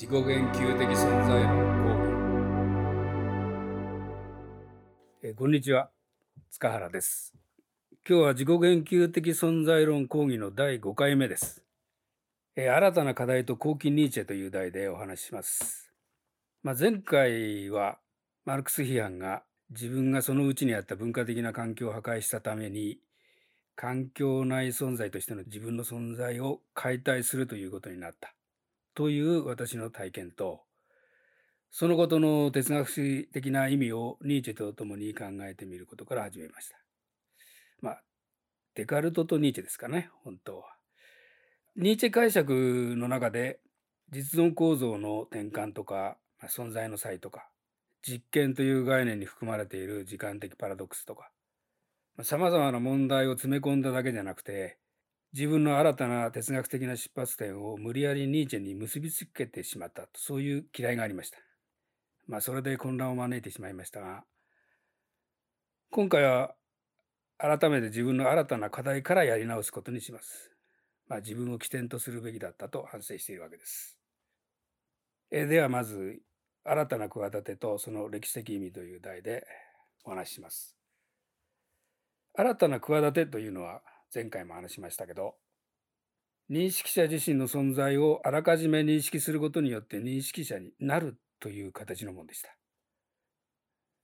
自己言及的存在論講義。えこんにちは。塚原です。今日は自己言及的存在論講義の第5回目です。え新たな課題と後期ニーチェという題でお話しします、まあ、前回はマルクス批判が自分がそのうちにあった文化的な環境を破壊したために環境内存在としての自分の存在を解体するということになった。という私の体験と、そのことの哲学史的な意味をニーチェと共に考えてみることから始めました。まあ、デカルトとニーチェですかね、本当は。ニーチェ解釈の中で、実存構造の転換とか、ま、存在の際とか、実験という概念に含まれている時間的パラドックスとか、さまざ、まな問題を詰め込んだだけじゃなくて、自分の新たな哲学的な出発点を無理やりニーチェに結びつけてしまったとそういう嫌いがありました。まあそれで混乱を招いてしまいましたが今回は改めて自分の新たな課題からやり直すことにします。まあ自分を起点とするべきだったと反省しているわけです。えではまず新たな企てとその歴史的意味という題でお話しします。新たな企てというのは前回も話しましたけど認識者自身の存在をあらかじめ認識することによって認識者になるという形のものでした。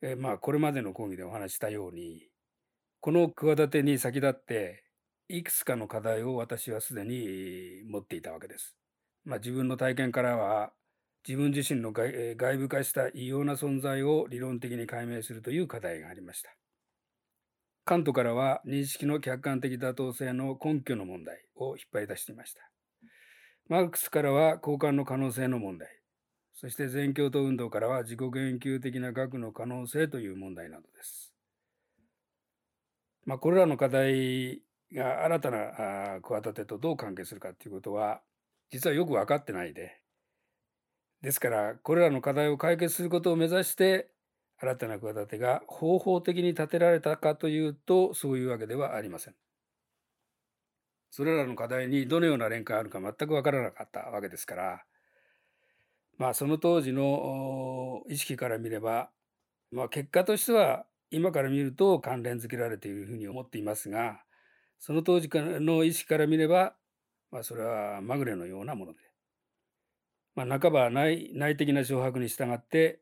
えまあこれまでの講義でお話したようにこの企てに先立っていくつかの課題を私はすでに持っていたわけです。まあ、自分の体験からは自分自身の外外部化した異様な存在を理論的に解明するという課題がありました。カントからは認識の客観的妥当性の根拠の問題を引っ張り出していました。マルクスからは交換の可能性の問題、そして全教徒運動からは自己言及的な学の可能性という問題などです。まあ、これらの課題が新たな企てとどう関係するかということは実はよく分かってないでですからこれらの課題を解決することを目指して新たな企てが方法的に立てられたかというとそういうわけではありません。それらの課題にどのような連関があるか全く分からなかったわけですからまあその当時の意識から見れば、まあ、結果としては今から見ると関連づけられているふうに思っていますがその当時の意識から見れば、まあ、それはまぐれのようなもので、まあ、半ば内内的な掌握に従って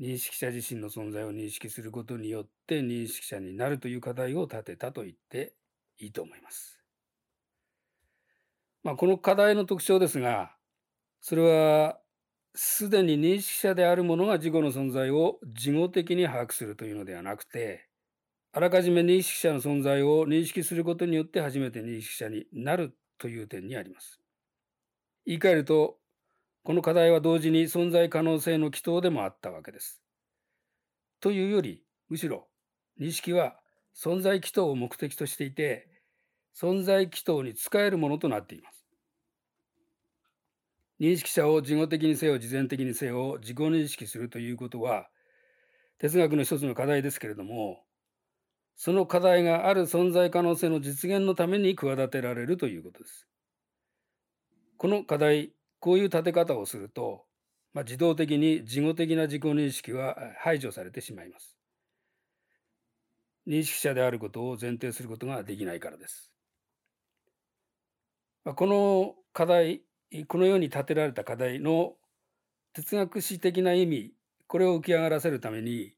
認識者自身の存在を認識することによって認識者になるという課題を立てたと言っていいと思います。まあ、この課題の特徴ですがそれはすでに認識者である者が自己の存在を事後的に把握するというのではなくてあらかじめ認識者の存在を認識することによって初めて認識者になるという点にあります。言い換えるとこの課題は同時に存在可能性の祈祷でもあったわけです。というよりむしろ認識は存在祈祷を目的としていて存在祈祷に使えるものとなっています。認識者を事後的にせよ事前的にせよ自己認識するということは哲学の一つの課題ですけれどもその課題がある存在可能性の実現のために企てられるということです。この課題こういう立て方をすると、まあ、自動的に事後的な自己認識は排除されてしまいます。認識者であることを前提することができないからです。ま、この課題、このように立てられた課題の哲学史的な意味、これを浮き上がらせるために、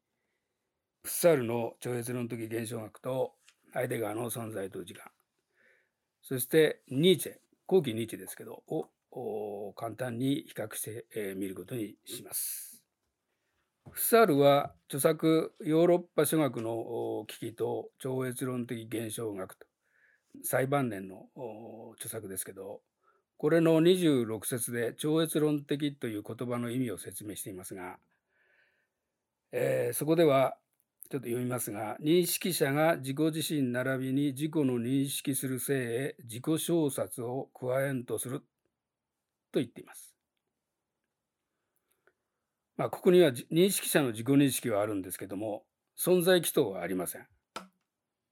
フッサールの超越論的現象学とハイデガーの存在と時間、そしてニーチェ、後期ニーチェですけど、を簡単に比較してみることにします。フサールは著作ヨーロッパ諸学の危機と超越論的現象学と最晩年の著作ですけどこれの26節で超越論的という言葉の意味を説明していますが、えー、そこではちょっと読みますが認識者が自己自身並びに自己の認識する性へ自己小殺を加えんとすると言っています。まあ、ここには認識者の自己認識はあるんですけども存在祈祷はありません。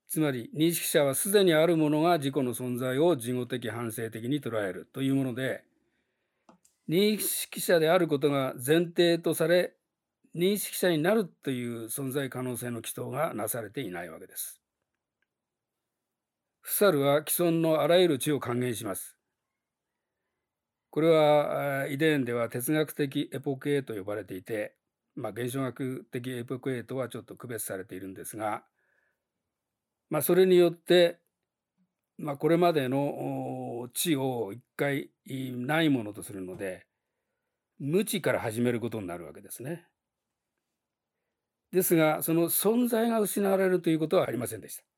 つまり認識者はすでにあるものが自己の存在を事後的反省的に捉えるというもので認識者であることが前提とされ認識者になるという存在可能性の祈祷がなされていないわけです。フサルは既存のあらゆる知を還元します。これはイデーンでは哲学的エポケーと呼ばれていて、まあ、現象学的エポケーとはちょっと区別されているんですが、まあ、それによって、まあ、これまでの知を一回ないものとするので無知から始めることになるわけですね。ですがその存在が失われるということはありませんでした。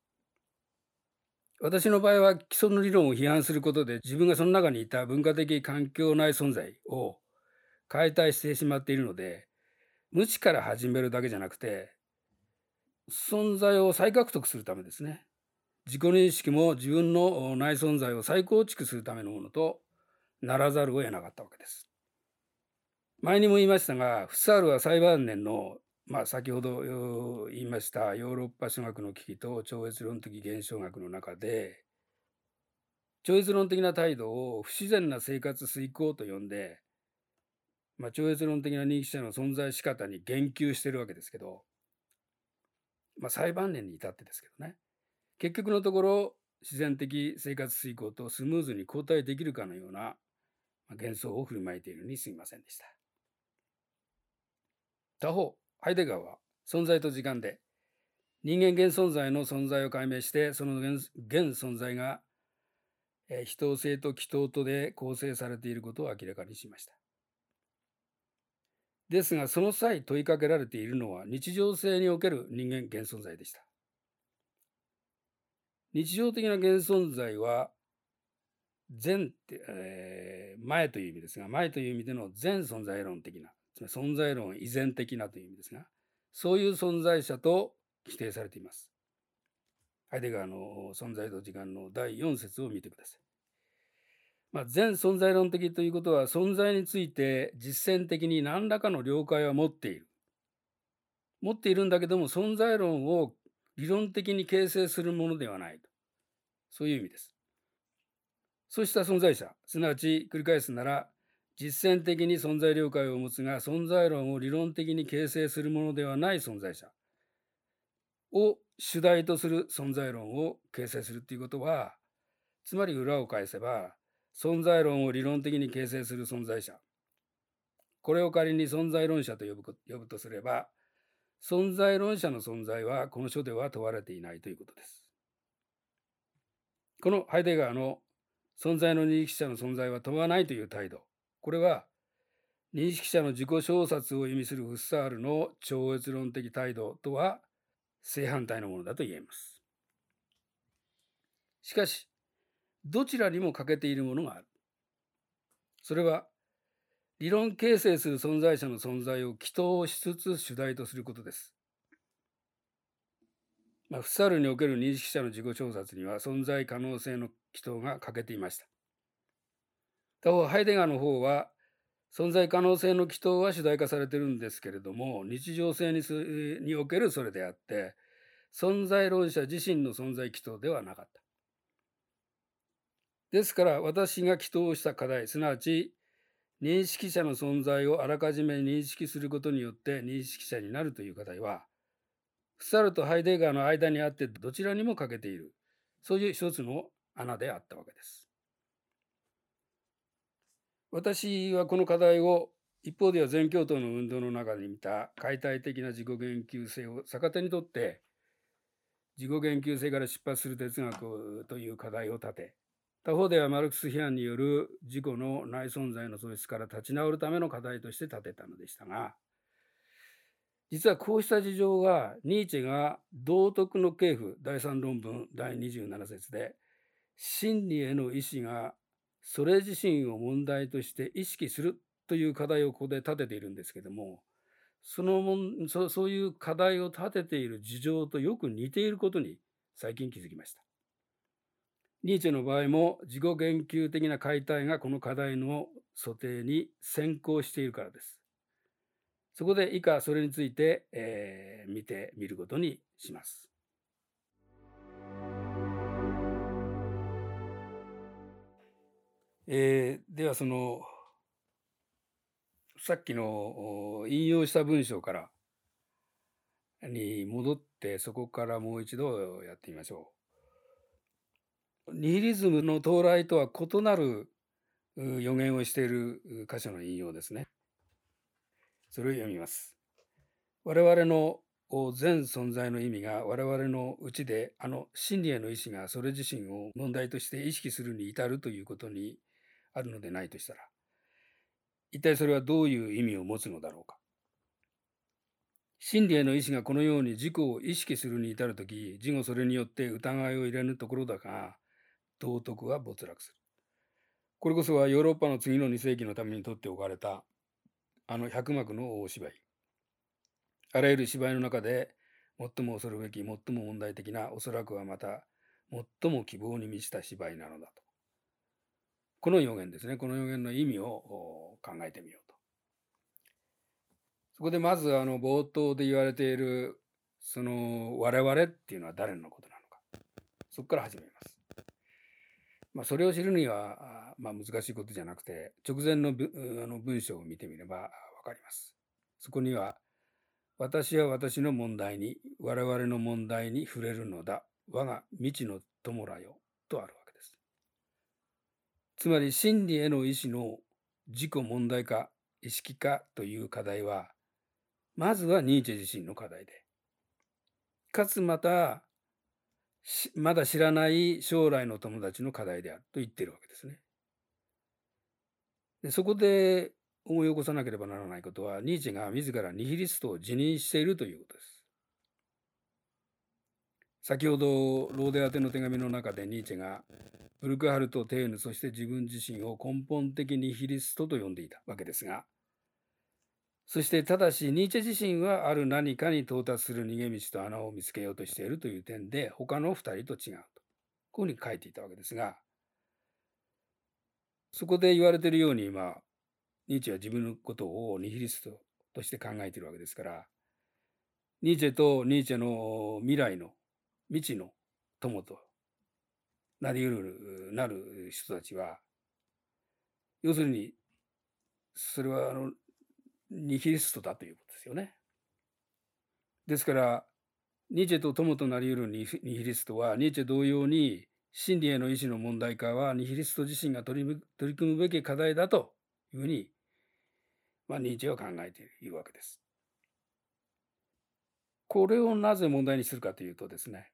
私の場合は既存の理論を批判することで自分がその中にいた文化的環境内存在を解体してしまっているので無知から始めるだけじゃなくて存在を再獲得するためですね自己認識も自分の内存在を再構築するためのものとならざるを得なかったわけです。前にも言いましたがフサールは最晩年のまあ、先ほど言いましたヨーロッパ諸学の危機と超越論的現象学の中で超越論的な態度を不自然な生活遂行と呼んで、まあ、超越論的な認識者の存在仕方に言及してるわけですけど、まあ、最晩年に至ってですけどね結局のところ自然的生活遂行とスムーズに交代できるかのような幻想を振る舞いているにすみませんでした。他方ハイデガーは存在と時間で人間現存在の存在を解明してその現存在が非等性と気等とで構成されていることを明らかにしました。ですがその際問いかけられているのは日常性における人間現存在でした。日常的な現存在は前って、えー、前という意味ですが前という意味での全存在論的な存在論依然的なという意味ですがそういう存在者と規定されています。ハイデガーの存在と時間の第4節を見てください。まあ、全存在論的ということは存在について実践的に何らかの了解は持っている。持っているんだけども存在論を理論的に形成するものではないと。そういう意味です。そうした存在者、すなわち繰り返すなら実践的に存在了解を持つが存在論を理論的に形成するものではない存在者。を主題とする存在論を形成するということはつまり裏を返せば存在論を理論的に形成する存在者。これを仮に存在論者と呼ぶ呼ぶとすれば存在論者の存在はこの書では問われていないということです。このハイデガーの存在の認識者の存在は問わないという態度。これは認識者の自己小殺を意味するフッサールの超越論的態度とは正反対のものだと言えます。しかしどちらにも欠けているものがある。それは理論形成する存在者の存在を祈祷しつつ主題とすることです。まあ、フッサールにおける認識者の自己調殺には存在可能性の祈祷が欠けていました。他方ハイデガーの方は存在可能性の祈祷は主題化されてるんですけれども日常性ににおけるそれであって存在論者自身の存在祈祷ではなかった。ですから私が祈祷した課題すなわち認識者の存在をあらかじめ認識することによって認識者になるという課題はフサルとハイデガーの間にあってどちらにも欠けているそういう一つの穴であったわけです。私はこの課題を一方では全教頭の運動の中で見た解体的な自己言及性を逆手にとって自己言及性から出発する哲学という課題を立て。他方ではマルクス批判による自己の内存在の喪失から立ち直るための課題として立てたのでしたが実はこうした事情はニーチェが道徳の系譜第3論文第27節で真理への意志がそれ自身を問題として意識するという課題をここで立てているんですけどもそのもんそそういう課題を立てている事情とよく似ていることに最近気づきました。ニーチェの場合も自己言及的な解体がこの課題の素定に先行しているからです。そこで以下それについて、えー、見てみることにします。えー、ではそのさっきの引用した文章からに戻ってそこからもう一度やってみましょう。ニヒリズムの到来とは異なる予言をしている箇所の引用ですね。それを読みます。我々の全存在の意味が我々のうちであの真理への意志がそれ自身を問題として意識するに至るということにあるのでないとしたら一体それはどういう意味を持つのだろうか。真理への意志がこのように自己を意識するに至るとき、自後それによって疑いを入れぬところだが、道徳は没落する。これこそはヨーロッパの次の2世紀のために取っておかれた、あの百幕の大芝居。あらゆる芝居の中で、最も恐るべき、最も問題的な、おそらくはまた、最も希望に満ちた芝居なのだと。この予言ですね。この予言の意味を考えてみようと。そこでまずあの冒頭で言われているその我々っていうのは誰のことなのか。そこから始めます。まあ、それを知るには、まあ、難しいことじゃなくて直前のあの文章を見てみればわかります。そこには私は私の問題に我々の問題に触れるのだ我が未知の友らよとあるわ。つまり真理への意志の自己問題化、意識化という課題は、まずはニーチェ自身の課題で、かつまた、まだ知らない将来の友達の課題であると言っているわけですね。でそこで思い起こさなければならないことは、ニーチェが自らニヒリストを辞任しているということです。先ほど、ローデ宛ての手紙の中でニーチェがブルクハルト・テーヌ、そして自分自身を根本的にヒリストと呼んでいたわけですが、そしてただしニーチェ自身はある何かに到達する逃げ道と穴を見つけようとしているという点で他の2人と違うと。こういうふうに書いていたわけですが、そこで言われているように今、ニーチェは自分のことをニヒリストとして考えているわけですから、ニーチェとニーチェの未来の未知の友となりうる、なる人たちは、要するに、それはあの、ニヒリストだということですよね。ですから、ニーチェと友となりうるニヒリストは、ニーチェ同様に、真理への意志の問題化は、ニヒリスト自身が取り取り組むべき課題だというふうに、まあ、ニーチェは考えているわけです。これをなぜ問題にするかというとですね、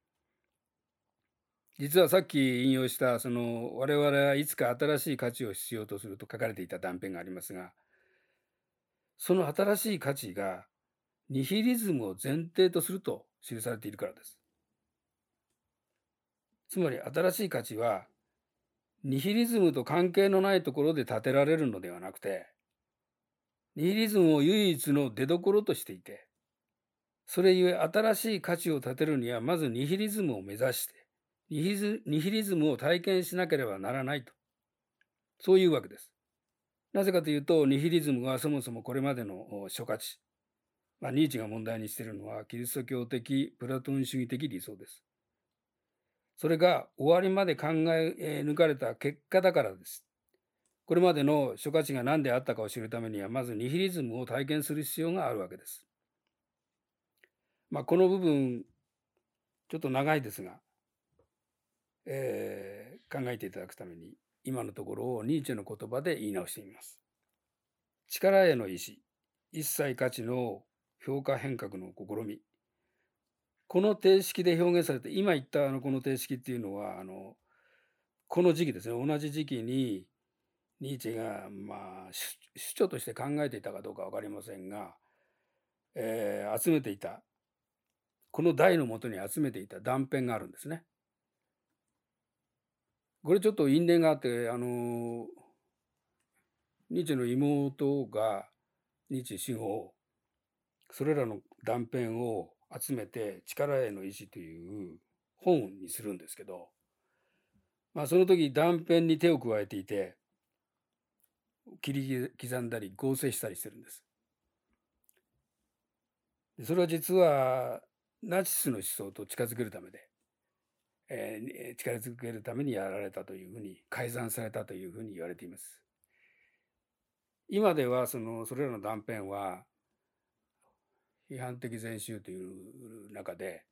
実はさっき引用したその我々はいつか新しい価値を必要とすると書かれていた断片がありますがその新しい価値がニヒリズムを前提とすると記されているからです。つまり新しい価値はニヒリズムと関係のないところで建てられるのではなくてニヒリズムを唯一の出どころとしていてそれゆえ新しい価値を立てるにはまずニヒリズムを目指してニヒリズムを体験しなければならないと。そういうわけです。なぜかというと、ニヒリズムはそもそもこれまでの諸価値。まあ、ニーチが問題にしているのは、キリスト教的、プラトン主義的理想です。それが終わりまで考え抜かれた結果だからです。これまでの諸価値が何であったかを知るためには、まずニヒリズムを体験する必要があるわけです。まあ、この部分、ちょっと長いですが、えー、考えていただくために今のところをニーチェの言葉で言い直してみます。力への意志、一切価値の評価変革の試み。この定式で表現されて、今言ったあのこの定式っていうのは、あの、この時期ですね、同じ時期にニーチェが、まあ、主張として考えていたかどうか分かりませんが、えー、集めていた、この題のもとに集めていた断片があるんですね。これちょっと因縁があってあのニーチェの妹がニーチェ氏をそれらの断片を集めて「力への意志」という本にするんですけど、まあ、その時断片に手を加えていて切り刻んだり合成したりしてるんです。それは実はナチスの思想と近づけるためでえー、力づけるためにやられたというふうに改ざんされたというふうに言われています。今ではそのそれらの断片は批判的全集という中で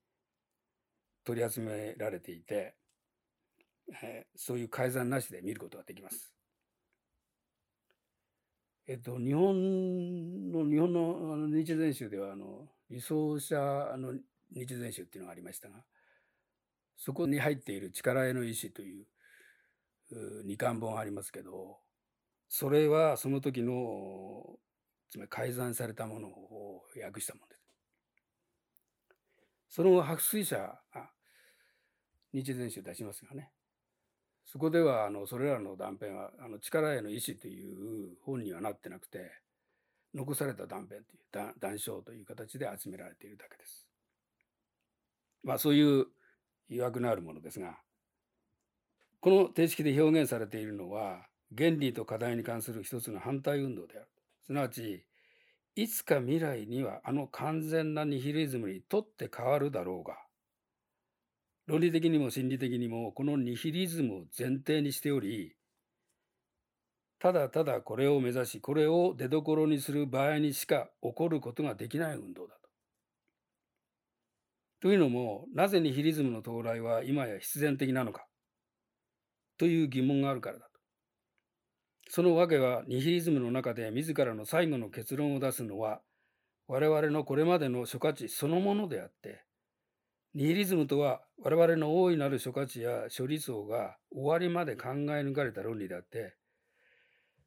取り集められていて、えー、そういう改ざんなしで見ることができます。えっと、日本の、日本のあの日全集では、あの、理想者の日全集っていうのがありましたが、そこに入っている力への意志という二巻本ありますけど、それはその時の、つまり改ざんされたものを訳したものです。その白水社日全集出しますがね、そこではあのそれらの断片はあの力への意志という本にはなってなくて残された断片という断章という形で集められているだけです。まあそういう疑惑のあるものですがこの定式で表現されているのは原理と課題に関する一つの反対運動である。すなわちいつか未来にはあの完全なニヒリズムにとって変わるだろうが論理的にも心理的にもこのニヒリズムを前提にしておりただただこれを目指しこれを出どころにする場合にしか起こることができない運動だと。というのもなぜニヒリズムの到来は今や必然的なのか？という疑問があるからだと。その訳はニヒリズムの中で自らの最後の結論を出すのは我々のこれまでの諸価値そのものであってニヒリズムとは我々の大いなる諸価値や処理層が終わりまで考え抜かれた論理であって、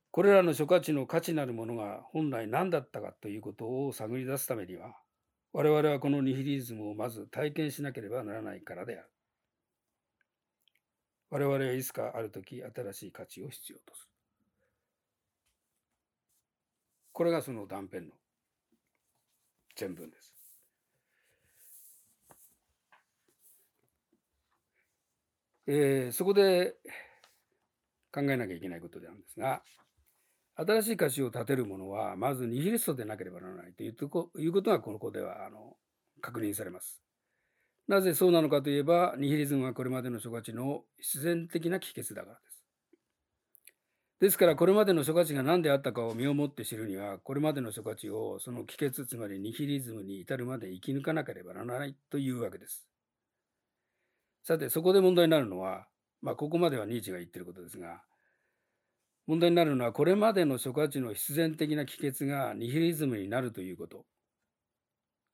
これらの諸価値の価値なるものが本来何だったかということを探り出すためには、我々はこのニヒリズムをまず体験しなければならないからである。我々はいつかある時新しい価値を必要とする。これがその断片の全文です。えー、そこで考えなきゃいけないことなんですが、新しい歌詞を立てるものは、まずニヒリストでなければならないといういうことが、この子ではあの確認されます。なぜそうなのかといえば、ニヒリズムはこれまでの諸価値の必然的な帰結だからです。ですから、これまでの諸価値が何であったかを身をもって知るには、これまでの諸価値をその帰結、つまりニヒリズムに至るまで生き抜かなければならないというわけです。さて、そこで問題になるのは、まあ、ここまではニーチが言ってることですが、問題になるのは、これまでの諸価値の必然的な帰結がニヒリズムになるということ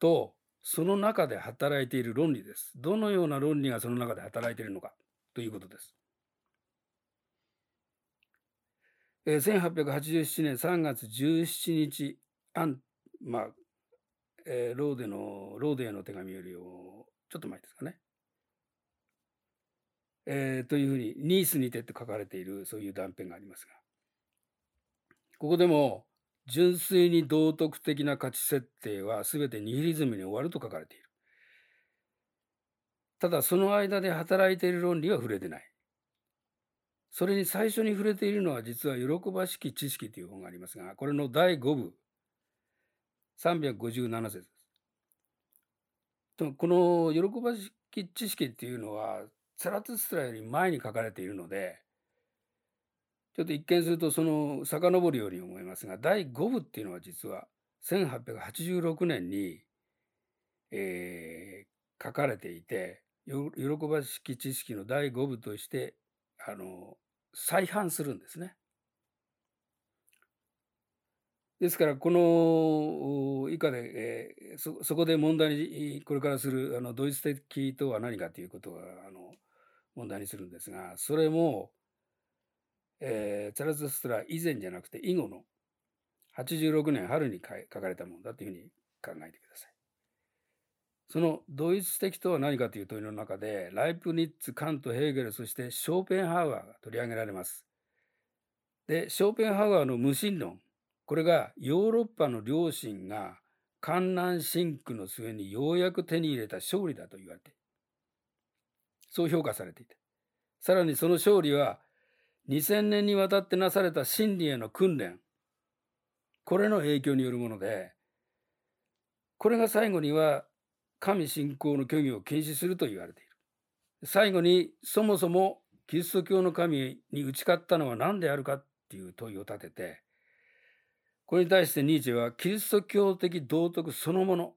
と、その中で働いている論理です。どのような論理がその中で働いているのかということです。1887年3月17日、アンまあえー、ローデのローデへの手紙よりをちょっと前ですかね。えー、というふうにニースにてって書かれているそういう断片がありますがここでも純粋に道徳的な価値設定は全てニヒリズムに終わると書かれている。ただその間で働いている論理は触れてない。それに最初に触れているのは実は喜ばしき知識という本がありますが、これの第5部、357節です。この喜ばしき知識っていうのはツラツスラより前に書かれているので、ちょっと一見するとその遡るように思いますが、第5部っていうのは実は1886年に、えー、書かれていて、喜ばしき知識の第5部として、あの、再販するんですね。ですから、この以下で、えー、そそこで問題にこれからするあのドイツ的とは何かということはあの問題にするんですが、それも、えー、チャラズ・ストラ以前じゃなくて以後の86年春に書かれたものだというふうに考えてください。そのドイツ的とは何かという問いの中で、ライプニッツ、カント、ヘーゲル、そしてショーペンハウアーが取り上げられます。で、ショーペンハウアーの無神論、これがヨーロッパの両親が観南シクの末にようやく手に入れた勝利だと言われてそう評価されていて、さらにその勝利は2000年にわたってなされた真理への訓練、これの影響によるもので、これが最後には神信仰の虚偽を禁止すると言われている。最後にそもそもキリスト教の神に打ち勝ったのは何であるかっていう問いを立てて、これに対してニーチェはキリスト教的道徳そのもの、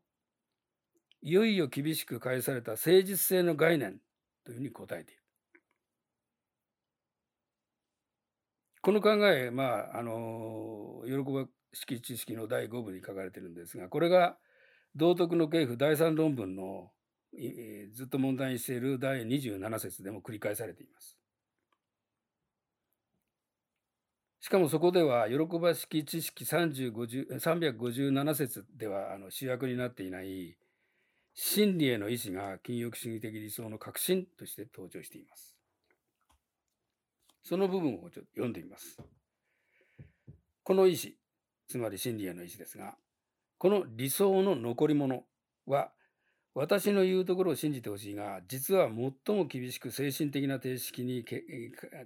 いよいよ厳しく返された誠実性の概念というふうに答えている。この考え、まあ、あの、喜ばしき知識の第5部に書かれてるんですが、これが道徳の系譜第3論文の、ずっと問題にしている第27節でも繰り返されています。しかもそこでは、喜ばしき知識357節ではあの主役になっていない、真理への意志が禁欲主義的理想の核心として登場しています。その部分をちょっと読んでみます。この意志、つまり真理への意志ですが、この理想の残り物は、私の言うところを信じてほしいが、実は最も厳しく精神的な定式に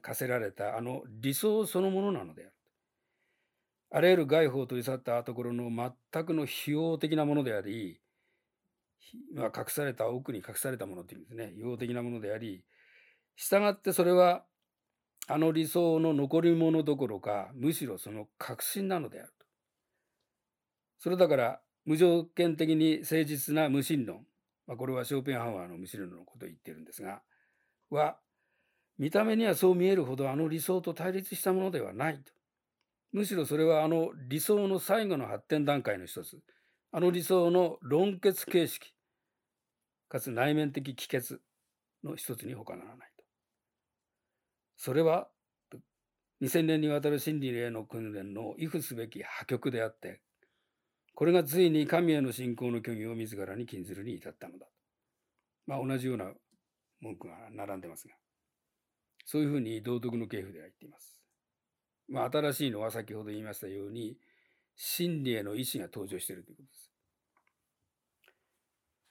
課せられたあの理想そのものなのである。あらゆる外法を取り去ったところの全くの費用的なものであり、ま、隠された奥に隠されたものというんですね、費用的なものであり、従ってそれはあの理想の残り物どころか、むしろその確信なのであると。それだから、無条件的に誠実な無神論、まあ、これはショーペンハワーの無神論のことを言ってるんですが、は、見た目にはそう見えるほどあの理想と対立したものではないと。むしろそれはあの理想の最後の発展段階の一つ、あの理想の論結形式、かつ内面的帰結の一つに他ならない。それは2000年にわたる真理への訓練の畏怖すべき破局であって、これがついに神への信仰の虚偽を自らに禁ずるに至ったのだ。まあ同じような文句が並んでますが、そういうふうに道徳の系譜では言っています。まあ新しいのは先ほど言いましたように、真理への意志が登場しているということです。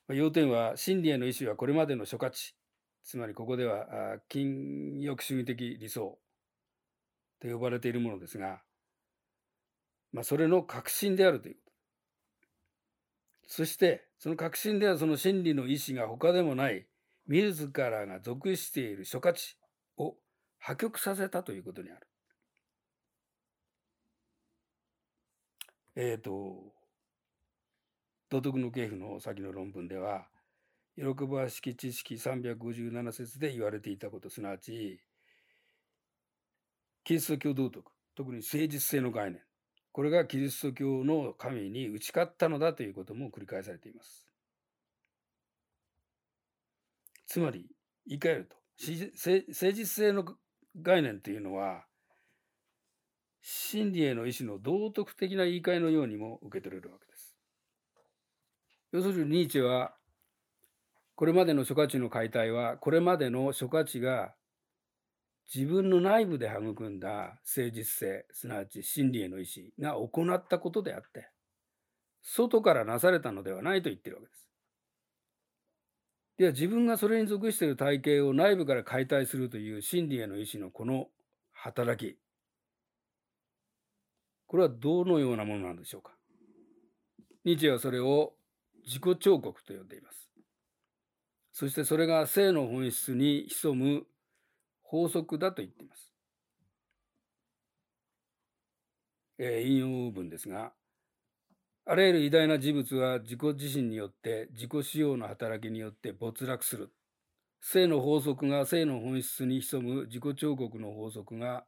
ま、要点は、真理への意志はこれまでの諸価値、つまりここでは禁欲主義的理想と呼ばれているものですが、まあ、それの核心であるということ。そして、その核心ではその真理の意志が他でもない自らが属している諸価値を破局させたということにある。えっ、ー、と、道徳の系譜の先の論文では、喜ばしき知識357節で言われていたこと、すなわち、キリスト教道徳、特に誠実性の概念、これがキリスト教の神に打ち勝ったのだということも繰り返されています。つまり、言い換えると、誠実性の概念というのは、真理への意志の道徳的な言い換えのようにも受け取れるわけです。要するにニーチェはこれまでの諸価値の解体は、これまでの諸価値が自分の内部で育んだ誠実性、すなわち真理への意志が行ったことであって、外からなされたのではないと言ってるわけです。では自分がそれに属している体系を内部から解体するという真理への意志のこの働き、これはどのようなものなんでしょうか。ニーチェはそれを自己彫刻と呼んでいます。そしてそれが性の本質に潜む法則だと言っています。えー、引用文ですが、あらゆる偉大な事物は自己自身によって自己使用の働きによって没落する。性の法則が性の本質に潜む自己彫刻の法則が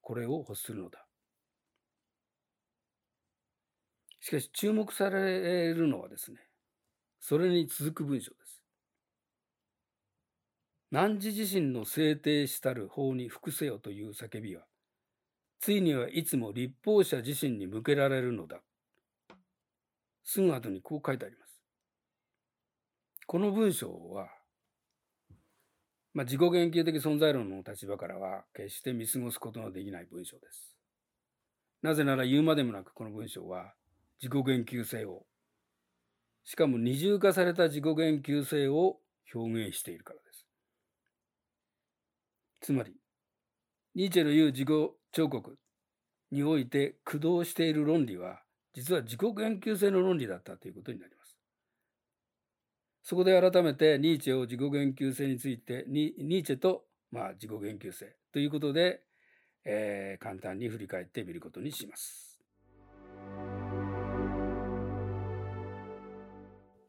これを欲するのだ。しかし注目されるのはですね、それに続く文章です。汝自身の制定したる法に服せよという叫びは、ついにはいつも立法者自身に向けられるのだ。すぐ後にこう書いてあります。この文章は、まあ、自己言及的存在論の立場からは決して見過ごすことのできない文章です。なぜなら言うまでもなくこの文章は自己言及性を、しかも二重化された自己言及性を表現しているからです。つまり、ニーチェの言う自己彫刻において駆動している論理は、実は自己研究性の論理だったということになります。そこで改めてニーチェを自己研究性について、ニーチェと、まあ、自己研究性ということで、えー、簡単に振り返ってみることにします。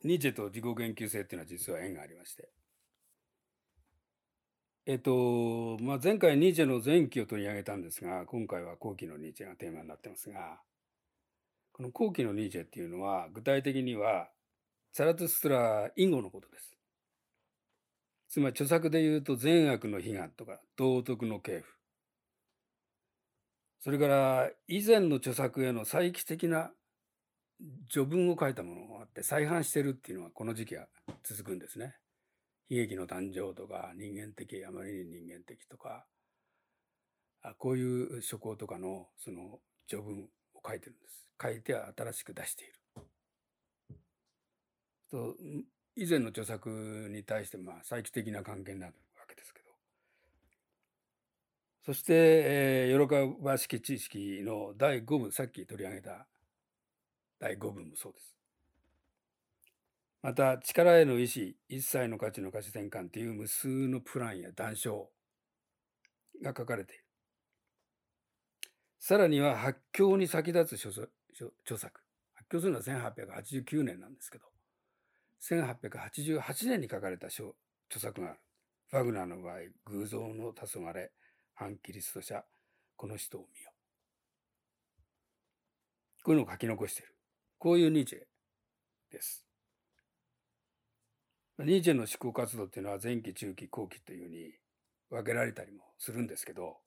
ニーチェと自己研究性っていうのは実は縁がありまして。えっと、まあ、前回ニーチェの前期を取り上げたんですが、今回は後期のニーチェがテーマになってますが、この後期のニーチェっていうのは、具体的には、サラトゥストラ以後のことです。つまり著作で言うと善悪の悲願とか道徳の系譜。それから以前の著作への再帰的な序文を書いたものがあって再販してるっていうのはこの時期は続くんですね。悲劇の誕生とか人間的あまりに人間的とかこういう書稿とかのその序文を書いてるんです。書いては新しく出している。と以前の著作に対してまあ再帰的な関係になるわけですけどそして、えー、喜ばしき知識の第5部さっき取り上げた第5部もそうです。また力への意志一切の価値の価値転換という無数のプランや談笑が書かれている。さらには発狂に先立つ著作。発狂するのは1889年なんですけど、1888年に書かれた著作がある。ファグナーの場合、偶像の黄昏、反キリスト者、この人を見よ。こういうのを書き残している。こういうニーチェです。ニーチェの思考活動っていうのは前期、中期、後期というふうに分けられたりもするんですけど、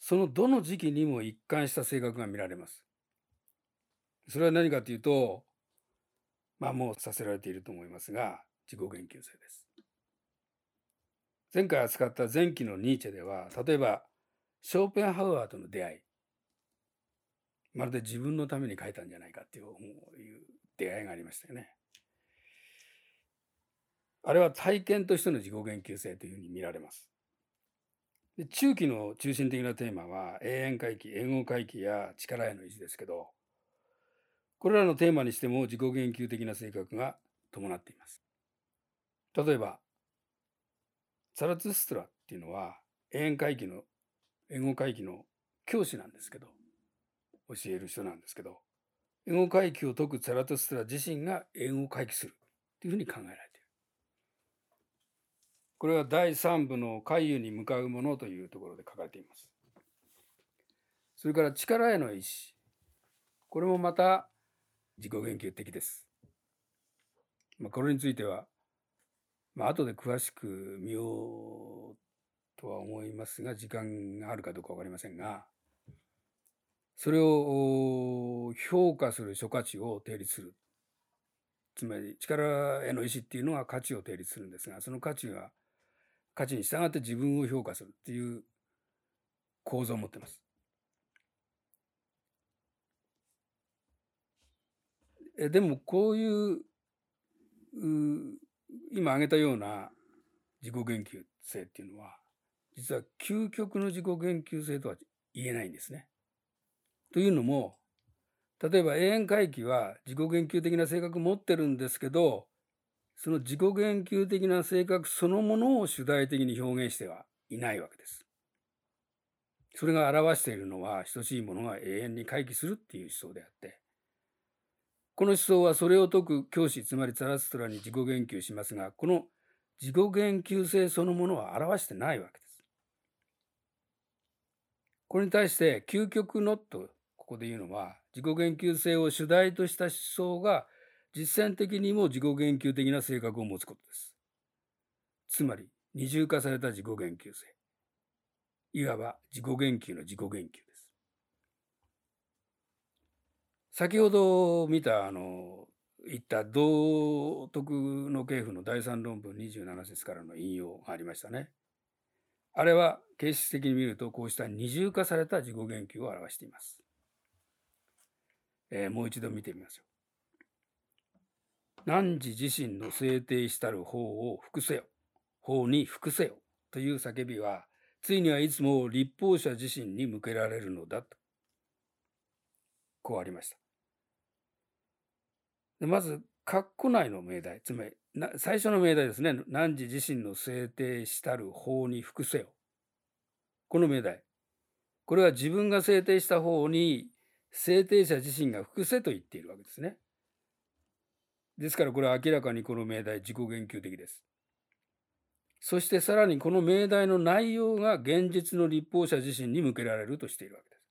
そのどの時期にも一貫した性格が見られます。それは何かというと、まあもうさせられていると思いますが、自己言及性です。前回扱った前期のニーチェでは、例えば、ショーペンハウアーとの出会い。まるで自分のために書いたんじゃないかっていう出会いがありましたよね。あれは体験としての自己言及性というふうに見られます。で中期の中心的なテーマは永遠回帰、永劫回帰や力への維持ですけど、これらのテーマにしても自己言及的な性格が伴っています。例えば、サラツストラっていうのは永遠回帰の、永劫回帰の教師なんですけど、教える人なんですけど、永劫回帰を説くサラトストラ自身が永劫回帰するというふうに考えられてい。これは第3部の回遊に向かうものというところで書かれています。それから力への意志。これもまた自己言及的です。まあ、これについては、まあ後で詳しく見ようとは思いますが、時間があるかどうか分かりませんが、それを評価する諸価値を定立する。つまり力への意志っていうのは価値を定立するんですが、その価値は価値に従って自分を評価するっていう構造を持ってます。えでもこういう今挙げたような自己言及性っていうのは実は究極の自己言及性とは言えないんですね。というのも例えば永遠回帰は自己言及的な性格を持ってるんですけどその自己言及的な性格そのものを主題的に表現してはいないわけです。それが表しているのは等しいものが永遠に回帰するっていう思想であってこの思想はそれを説く教師つまりザラストラに自己言及しますがこの自己言及性そのものは表してないわけです。これに対して究極のとここで言うのは自己言及性を主題とした思想が実践的にも自己言及的な性格を持つことです。つまり二重化された自己言及性。いわば自己言及の自己言及です。先ほど見たあの言った道徳の系譜の第三論文27節からの引用がありましたね。あれは形式的に見るとこうした二重化された自己言及を表しています。えー、もう一度見てみましょう。汝自身の制定したる法を服せよ。法に服せよ。という叫びは、ついにはいつも立法者自身に向けられるのだと。こうありました。でまず、括弧内の命題、つまり最初の命題ですね。汝自身の制定したる法に服せよ。この命題。これは自分が制定した法に制定者自身が複製と言っているわけですね。ですからこれは明らかにこの命題自己言及的です。そしてさらにこの命題の内容が現実の立法者自身に向けられるとしているわけです。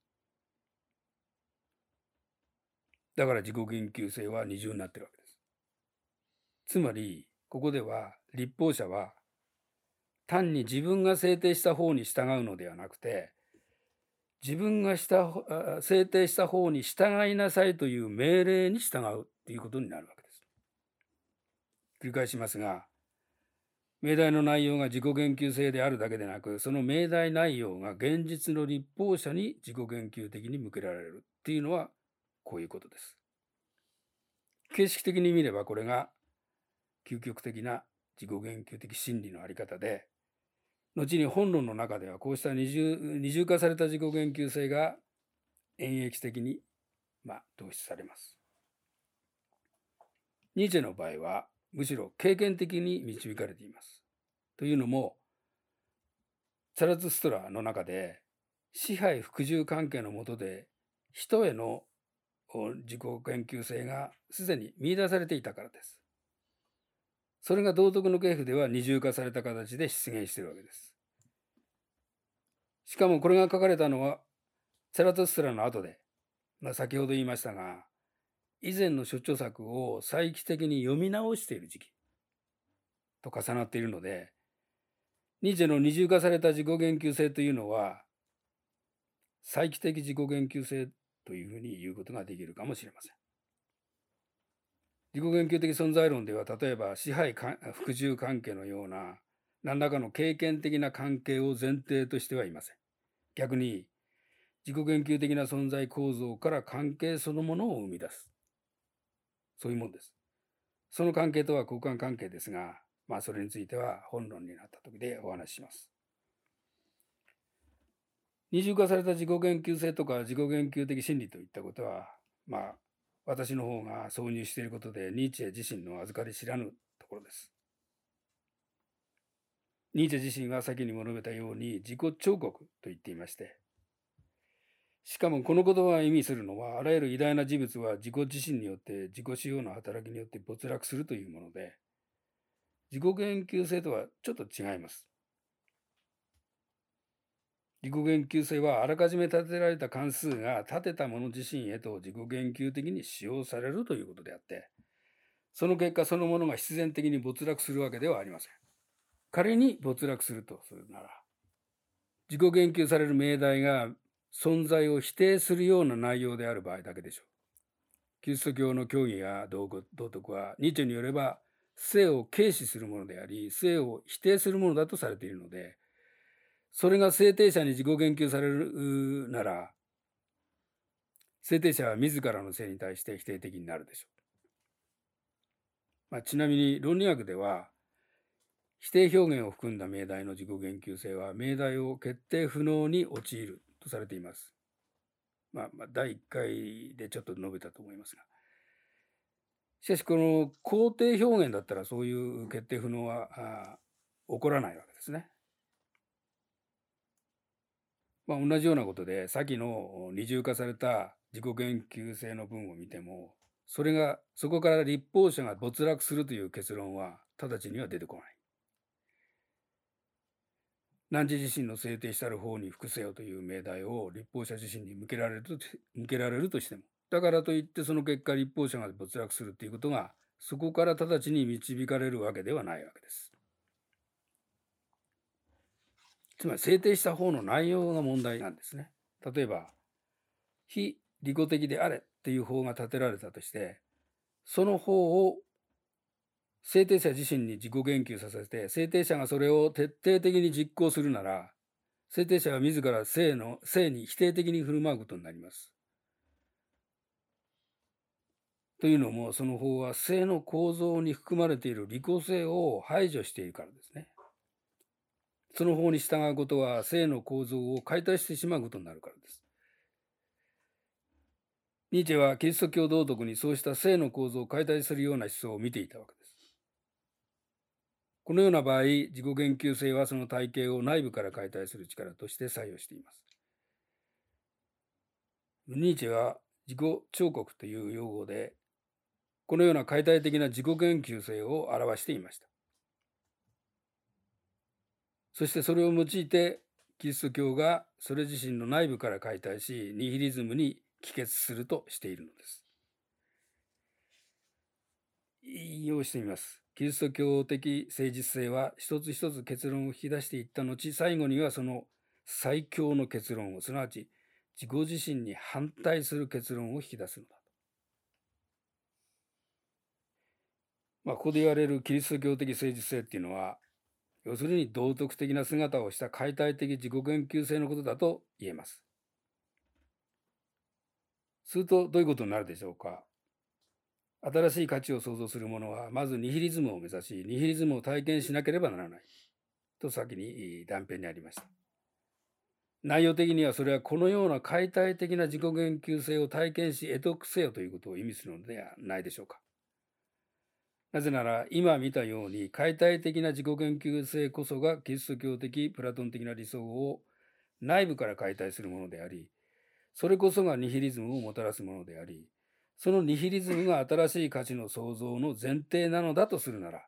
だから自己言及性は二重になってるわけです。つまり、ここでは立法者は単に自分が制定した方に従うのではなくて、自分がした制定した方に従いなさいという命令に従うということになるわけです。繰り返しますが、命題の内容が自己言及性であるだけでなく、その命題内容が現実の立法者に自己言及的に向けられるっていうのはこういうことです。形式的に見ればこれが究極的な自己言及的真理のあり方で、後に本論の中ではこうした二重二重化された自己言及性が演繹的に、まあ、導出されます。ニーチェの場合はむしろ経験的に導かれています。というのも、チャラツストラの中で支配服従関係のもとで人への自己研究性がすでに見出されていたからです。それが道徳の系譜では二重化された形で出現しているわけです。しかもこれが書かれたのはチャラトストラの後で、まあ、先ほど言いましたが、以前の諸著作を再帰的に読み直している時期と重なっているので、ニーチェの二重化された自己言及性というのは、再帰的自己言及性というふうに言うことができるかもしれません。自己言及的存在論では、例えば支配服従関係のような何らかの経験的な関係を前提としてはいません。逆に、自己言及的な存在構造から関係そのものを生み出す。そういうもんです。その関係とは交換関係ですが、まあそれについては本論になった時でお話しします。二重化された自己言及性とか自己言及的心理といったことは、まあ私の方が挿入していることでニーチェ自身の預かり知らぬところです。ニーチェ自身は先にも述べたように自己彫刻と言っていまして、しかもこの言葉が意味するのは、あらゆる偉大な事物は自己自身によって自己使用の働きによって没落するというもので、自己言及性とはちょっと違います。自己言及性はあらかじめ立てられた関数が立てたもの自身へと自己言及的に使用されるということであって、その結果そのものが必然的に没落するわけではありません。仮に没落するとするなら、自己言及される命題が存在を否定するような内容である場合だけでしょう。キリスト教の教義や道徳は、ニーチェによれば、性を軽視するものであり、性を否定するものだとされているので、それが制定者に自己言及されるなら、制定者は自らの性に対して否定的になるでしょう。まあ、ちなみに論理学では、否定表現を含んだ命題の自己言及性は命題を決定不能に陥るとされています。まあ、まあ、第1回でちょっと述べたと思いますが。しかし、この肯定表現だったらそういう決定不能は起こらないわけですね。まあ、同じようなことで、先の二重化された自己研究性の文を見ても、それが、そこから立法者が没落するという結論は直ちには出てこない。汝自身の制定したる方に服せよという命題を立法者自身に向けられると向けられるとしてもだからといってその結果立法者が没落するということがそこから直ちに導かれるわけではないわけです。つまり制定した方の内容が問題なんですね。例えば非利己的であれっていう法が立てられたとしてその法を制定者自身に自己言及させて、制定者がそれを徹底的に実行するなら、制定者は自ら性の、性に否定的に振る舞うことになります。というのも、その法は性の構造に含まれている利己性を排除しているからですね。その法に従うことは性の構造を解体してしまうことになるからです。ニーチェはキリスト教道徳にそうした性の構造を解体するような思想を見ていたわけです。このような場合、自己言及性はその体系を内部から解体する力として作用しています。ニーチェは自己彫刻という用語で、このような解体的な自己言及性を表していました。そしてそれを用いて、キリスト教がそれ自身の内部から解体し、ニヒリズムに帰結するとしているのです。引用してみます。キリスト教的誠実性は一つ一つ結論を引き出していった後、最後にはその最強の結論を、すなわち自己自身に反対する結論を引き出すのだと。まあ、ここで言われるキリスト教的誠実性っていうのは、要するに道徳的な姿をした解体的自己言及性のことだと言えます。するとどういうことになるでしょうか。新しい価値を創造する者は、まずニヒリズムを目指し、ニヒリズムを体験しなければならない。と先に断片にありました。内容的にはそれはこのような解体的な自己言及性を体験し得得せよということを意味するのではないでしょうか。なぜなら今見たように解体的な自己言及性こそがキリスト教的プラトン的な理想を内部から解体するものであり、それこそがニヒリズムをもたらすものであり、そのニヒリズムが新しい価値の創造の前提なのだとするなら、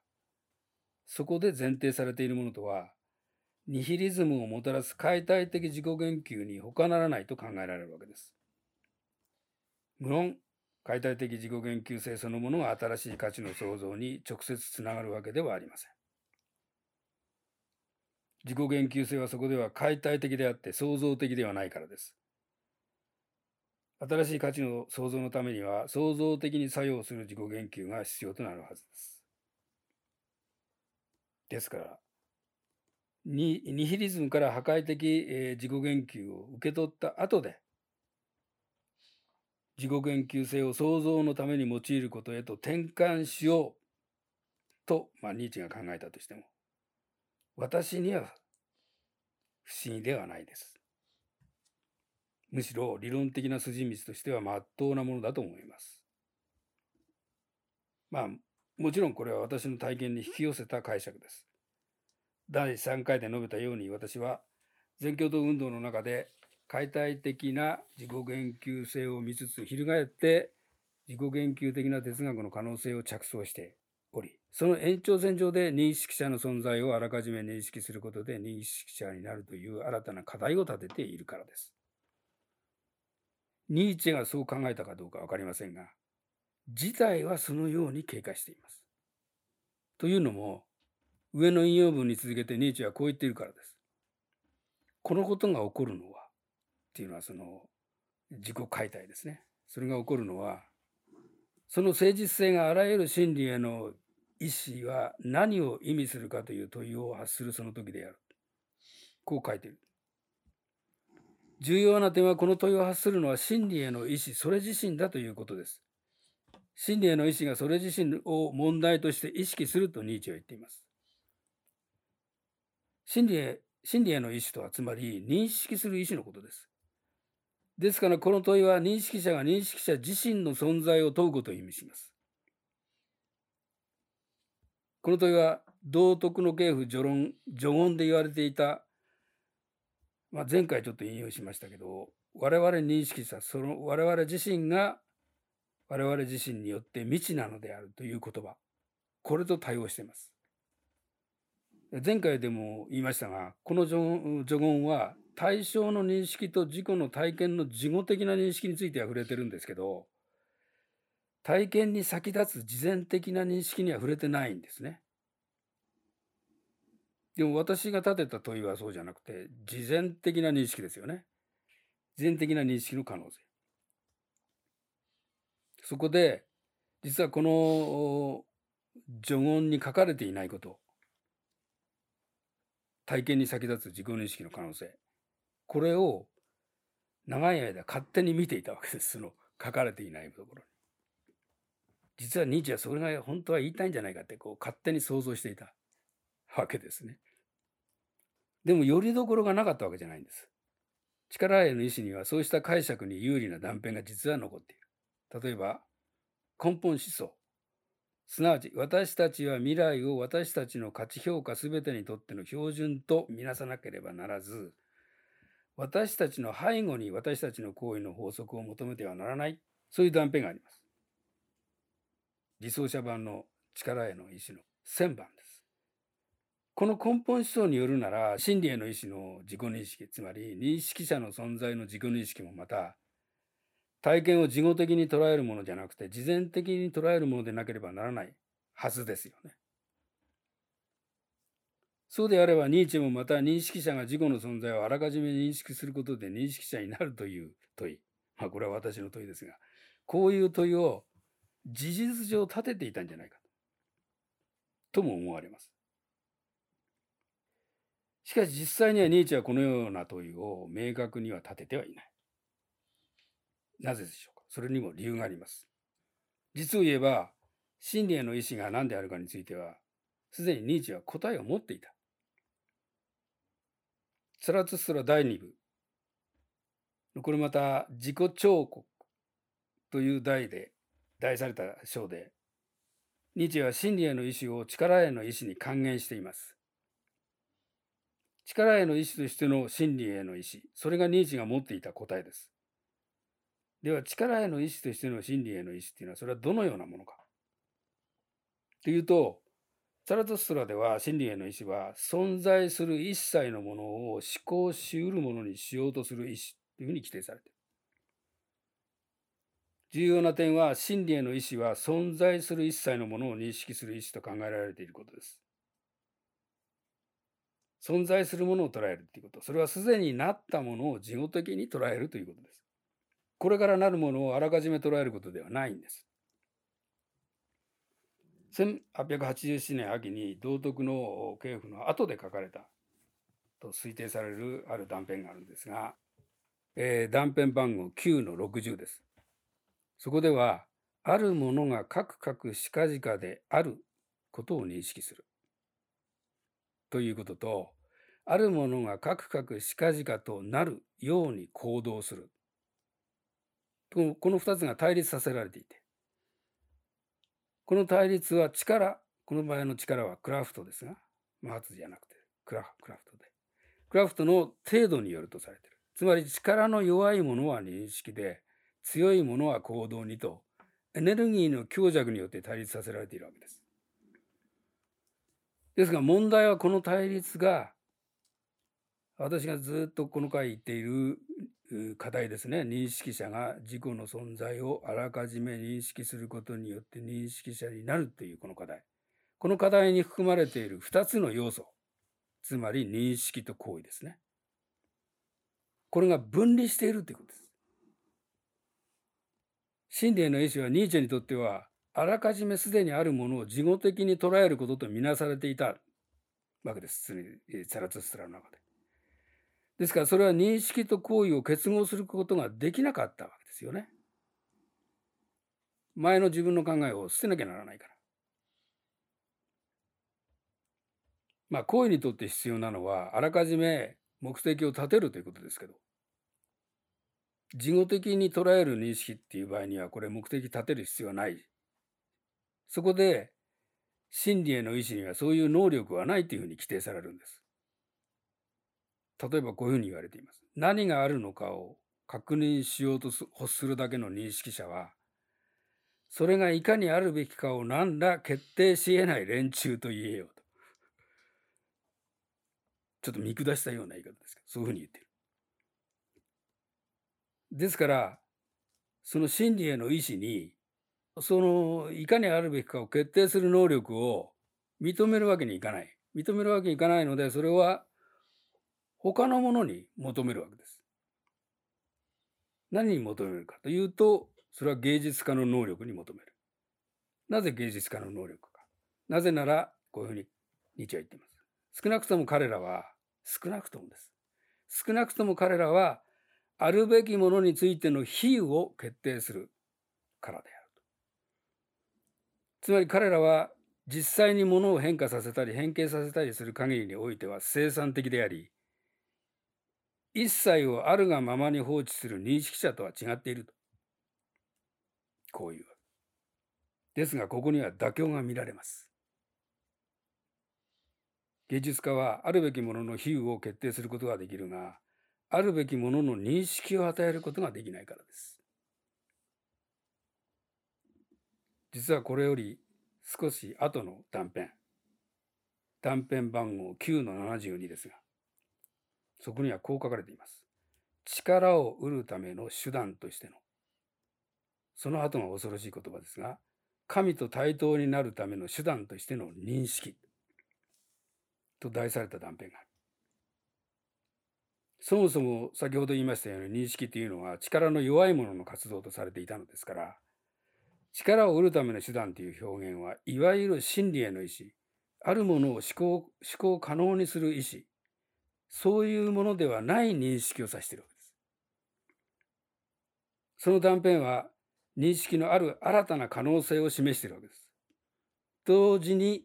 そこで前提されているものとは、ニヒリズムをもたらす解体的自己言及に他ならないと考えられるわけです。無論、解体的自己言及性そのものが新しい価値の創造に直接つながるわけではありません。自己言及性はそこでは解体的であって創造的ではないからです。新しい価値の創造のためには創造的に作用する自己言及が必要となるはずです。ですから、ニヒリズムから破壊的、え自己言及を受け取った後で、自己言及性を創造のために用いることへと転換しようと、まあ、ニーチェが考えたとしても、私には不思議ではないです。むしろ理論的な筋道としては真っ当なものだと思います。まあ、もちろんこれは私の体験に引き寄せた解釈です。第3回で述べたように私は全共闘運動の中で解体的な自己言及性を見つつ、翻って自己言及的な哲学の可能性を着想しており、その延長線上で認識者の存在をあらかじめ認識することで認識者になるという新たな課題を立てているからです。ニーチェがそう考えたかどうか分かりませんが、事態はそのように経過しています。というのも、上の引用文に続けてニーチェはこう言っているからです。このことが起こるのは、っていうのはその自己解体ですね。それが起こるのはその誠実性があらゆる真理への意思は何を意味するかという問いを発するその時である。こう書いている。重要な点はこの問いを発するのは真理への意思それ自身だということです。真理への意思がそれ自身を問題として意識するとニーチェは言っています。真理へ真理への意思とはつまり認識する意思のことです。ですからこの問いは認識者が認識者自身の存在を問うことを意味します。この問いは道徳の系譜序論序言で言われていた、まあ、前回ちょっと引用しましたけど我々認識者その我々自身が我々自身によって未知なのであるという言葉これと対応しています。前回でも言いましたがこの序言は対象の認識と自己の体験の事後的な認識については触れてるんですけど体験に先立つ事前的な認識には触れてないんですね。でも私が立てた問いはそうじゃなくて事前的な認識ですよね。事前的な認識の可能性。そこで実はこの序言に書かれていないこと体験に先立つ自己認識の可能性これを長い間勝手に見ていたわけです。その書かれていないところに。実はニーチェはそれが本当は言いたいんじゃないかってこう勝手に想像していたわけですね。でもよりどころがなかったわけじゃないんです。力への意志にはそうした解釈に有利な断片が実は残っている。例えば根本思想。すなわち私たちは未来を私たちの価値評価全てにとっての標準とみなさなければならず私たちの背後に私たちの行為の法則を求めてはならないそういう断片があります。理想者版の力への意志の1000番です。この根本思想によるなら、真理への意志の自己認識、つまり認識者の存在の自己認識もまた、体験を事後的に捉えるものじゃなくて、事前的に捉えるものでなければならないはずですよね。そうであれば、ニーチェもまた認識者が自己の存在をあらかじめ認識することで認識者になるという問い。まあ、これは私の問いですが、こういう問いを事実上立てていたんじゃないか、とも思われます。しかし実際にはニーチェはこのような問いを明確には立ててはいない。なぜでしょうか？それにも理由があります。実を言えば、真理への意志が何であるかについては、すでにニーチェは答えを持っていた。ツラツスラ第2部。これまた自己彫刻という題で題された章で、ニーチェは真理への意志を力への意志に還元しています。力への意志としての真理への意志、それがニーチが持っていた答えです。では力への意志としての真理への意志っていうのはそれはどのようなものかというとサラトストラでは真理への意志は存在する一切のものを思考しうるものにしようとする意志というふうに規定されている。重要な点は真理への意志は存在する一切のものを認識する意志と考えられていることです。存在するものを捉えるということ。それはすでになったものを事後的に捉えるということです。これからなるものをあらかじめ捉えることではないんです。1887年秋に道徳の系譜の後で書かれたと推定されるある断片があるんですが、えー、断片番号9の60です。そこでは、あるものがカクカクしかじかであることを認識する。ということと、あるものがカクカクしかじかとなるように行動する。この2つが対立させられていて、この対立は力、この場合の力はクラフトですが、マーツじゃなくてクラクラフトで。クラフトの程度によるとされている。つまり力の弱いものは認識で、強いものは行動にと、エネルギーの強弱によって対立させられているわけです。ですが問題はこの対立が私がずっとこの回言っている課題ですね。認識者が自己の存在をあらかじめ認識することによって認識者になるというこの課題。この課題に含まれている2つの要素。つまり認識と行為ですね。これが分離しているということです。真理への意志はニーチェにとってはあらかじめすでにあるものを事後的に捉えることとみなされていたわけです。ツラツストラの中で。ですからそれは認識と行為を結合することができなかったわけですよね。前の自分の考えを捨てなきゃならないから。まあ行為にとって必要なのはあらかじめ目的を立てるということですけど事後的に捉える認識っていう場合にはこれ目的立てる必要はない。そこで真理への意志にはそういう能力はないというふうに規定されるんです。例えばこういうふうに言われています。何があるのかを確認しようと欲するだけの認識者は、それがいかにあるべきかを何ら決定し得ない連中と言えようと。ちょっと見下したような言い方ですけど、そういうふうに言ってる。ですから、その真理への意志に、そのいかにあるべきかを決定する能力を認めるわけにいかない。認めるわけにいかないので、それは他のものに求めるわけです。何に求めるかというと、それは芸術家の能力に求める。なぜ芸術家の能力か。なぜなら、こういうふうにニチは言っています。少なくとも彼らは、少なくともです。少なくとも彼らは、あるべきものについての比喩を決定するからである。つまり彼らは実際にものを変化させたり変形させたりする限りにおいては生産的であり一切をあるがままに放置する認識者とは違っていると。こういう。ですが、ここには妥協が見られます。芸術家はあるべきものの比喩を決定することができるが、あるべきものの認識を与えることができないからです。実はこれより少し後の断片、断片番号9の72ですが、そこにはこう書かれています。力を得るための手段としての。その後が恐ろしい言葉ですが、神と対等になるための手段としての認識と題された断片がある。そもそも先ほど言いましたように認識というのは力の弱いものの活動とされていたのですから、力を得るための手段という表現はいわゆる真理への意志、あるものを思考思考可能にする意志、そういうものではない認識を指しているわけです。その断片は認識のある新たな可能性を示しているわけです。同時に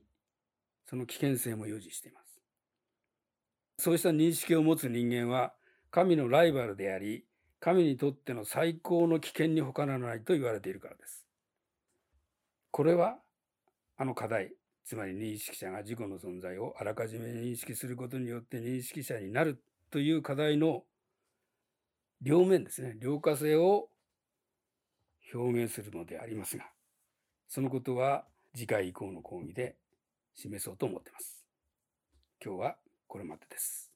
その危険性も予示しています。そうした認識を持つ人間は神のライバルであり、神にとっての最高の危険に他ならないと言われているからです。これはあの課題、つまり認識者が自己の存在をあらかじめ認識することによって認識者になるという課題の両面ですね、両化性を表現するのでありますが、そのことは次回以降の講義で示そうと思っています。今日はこれまでです。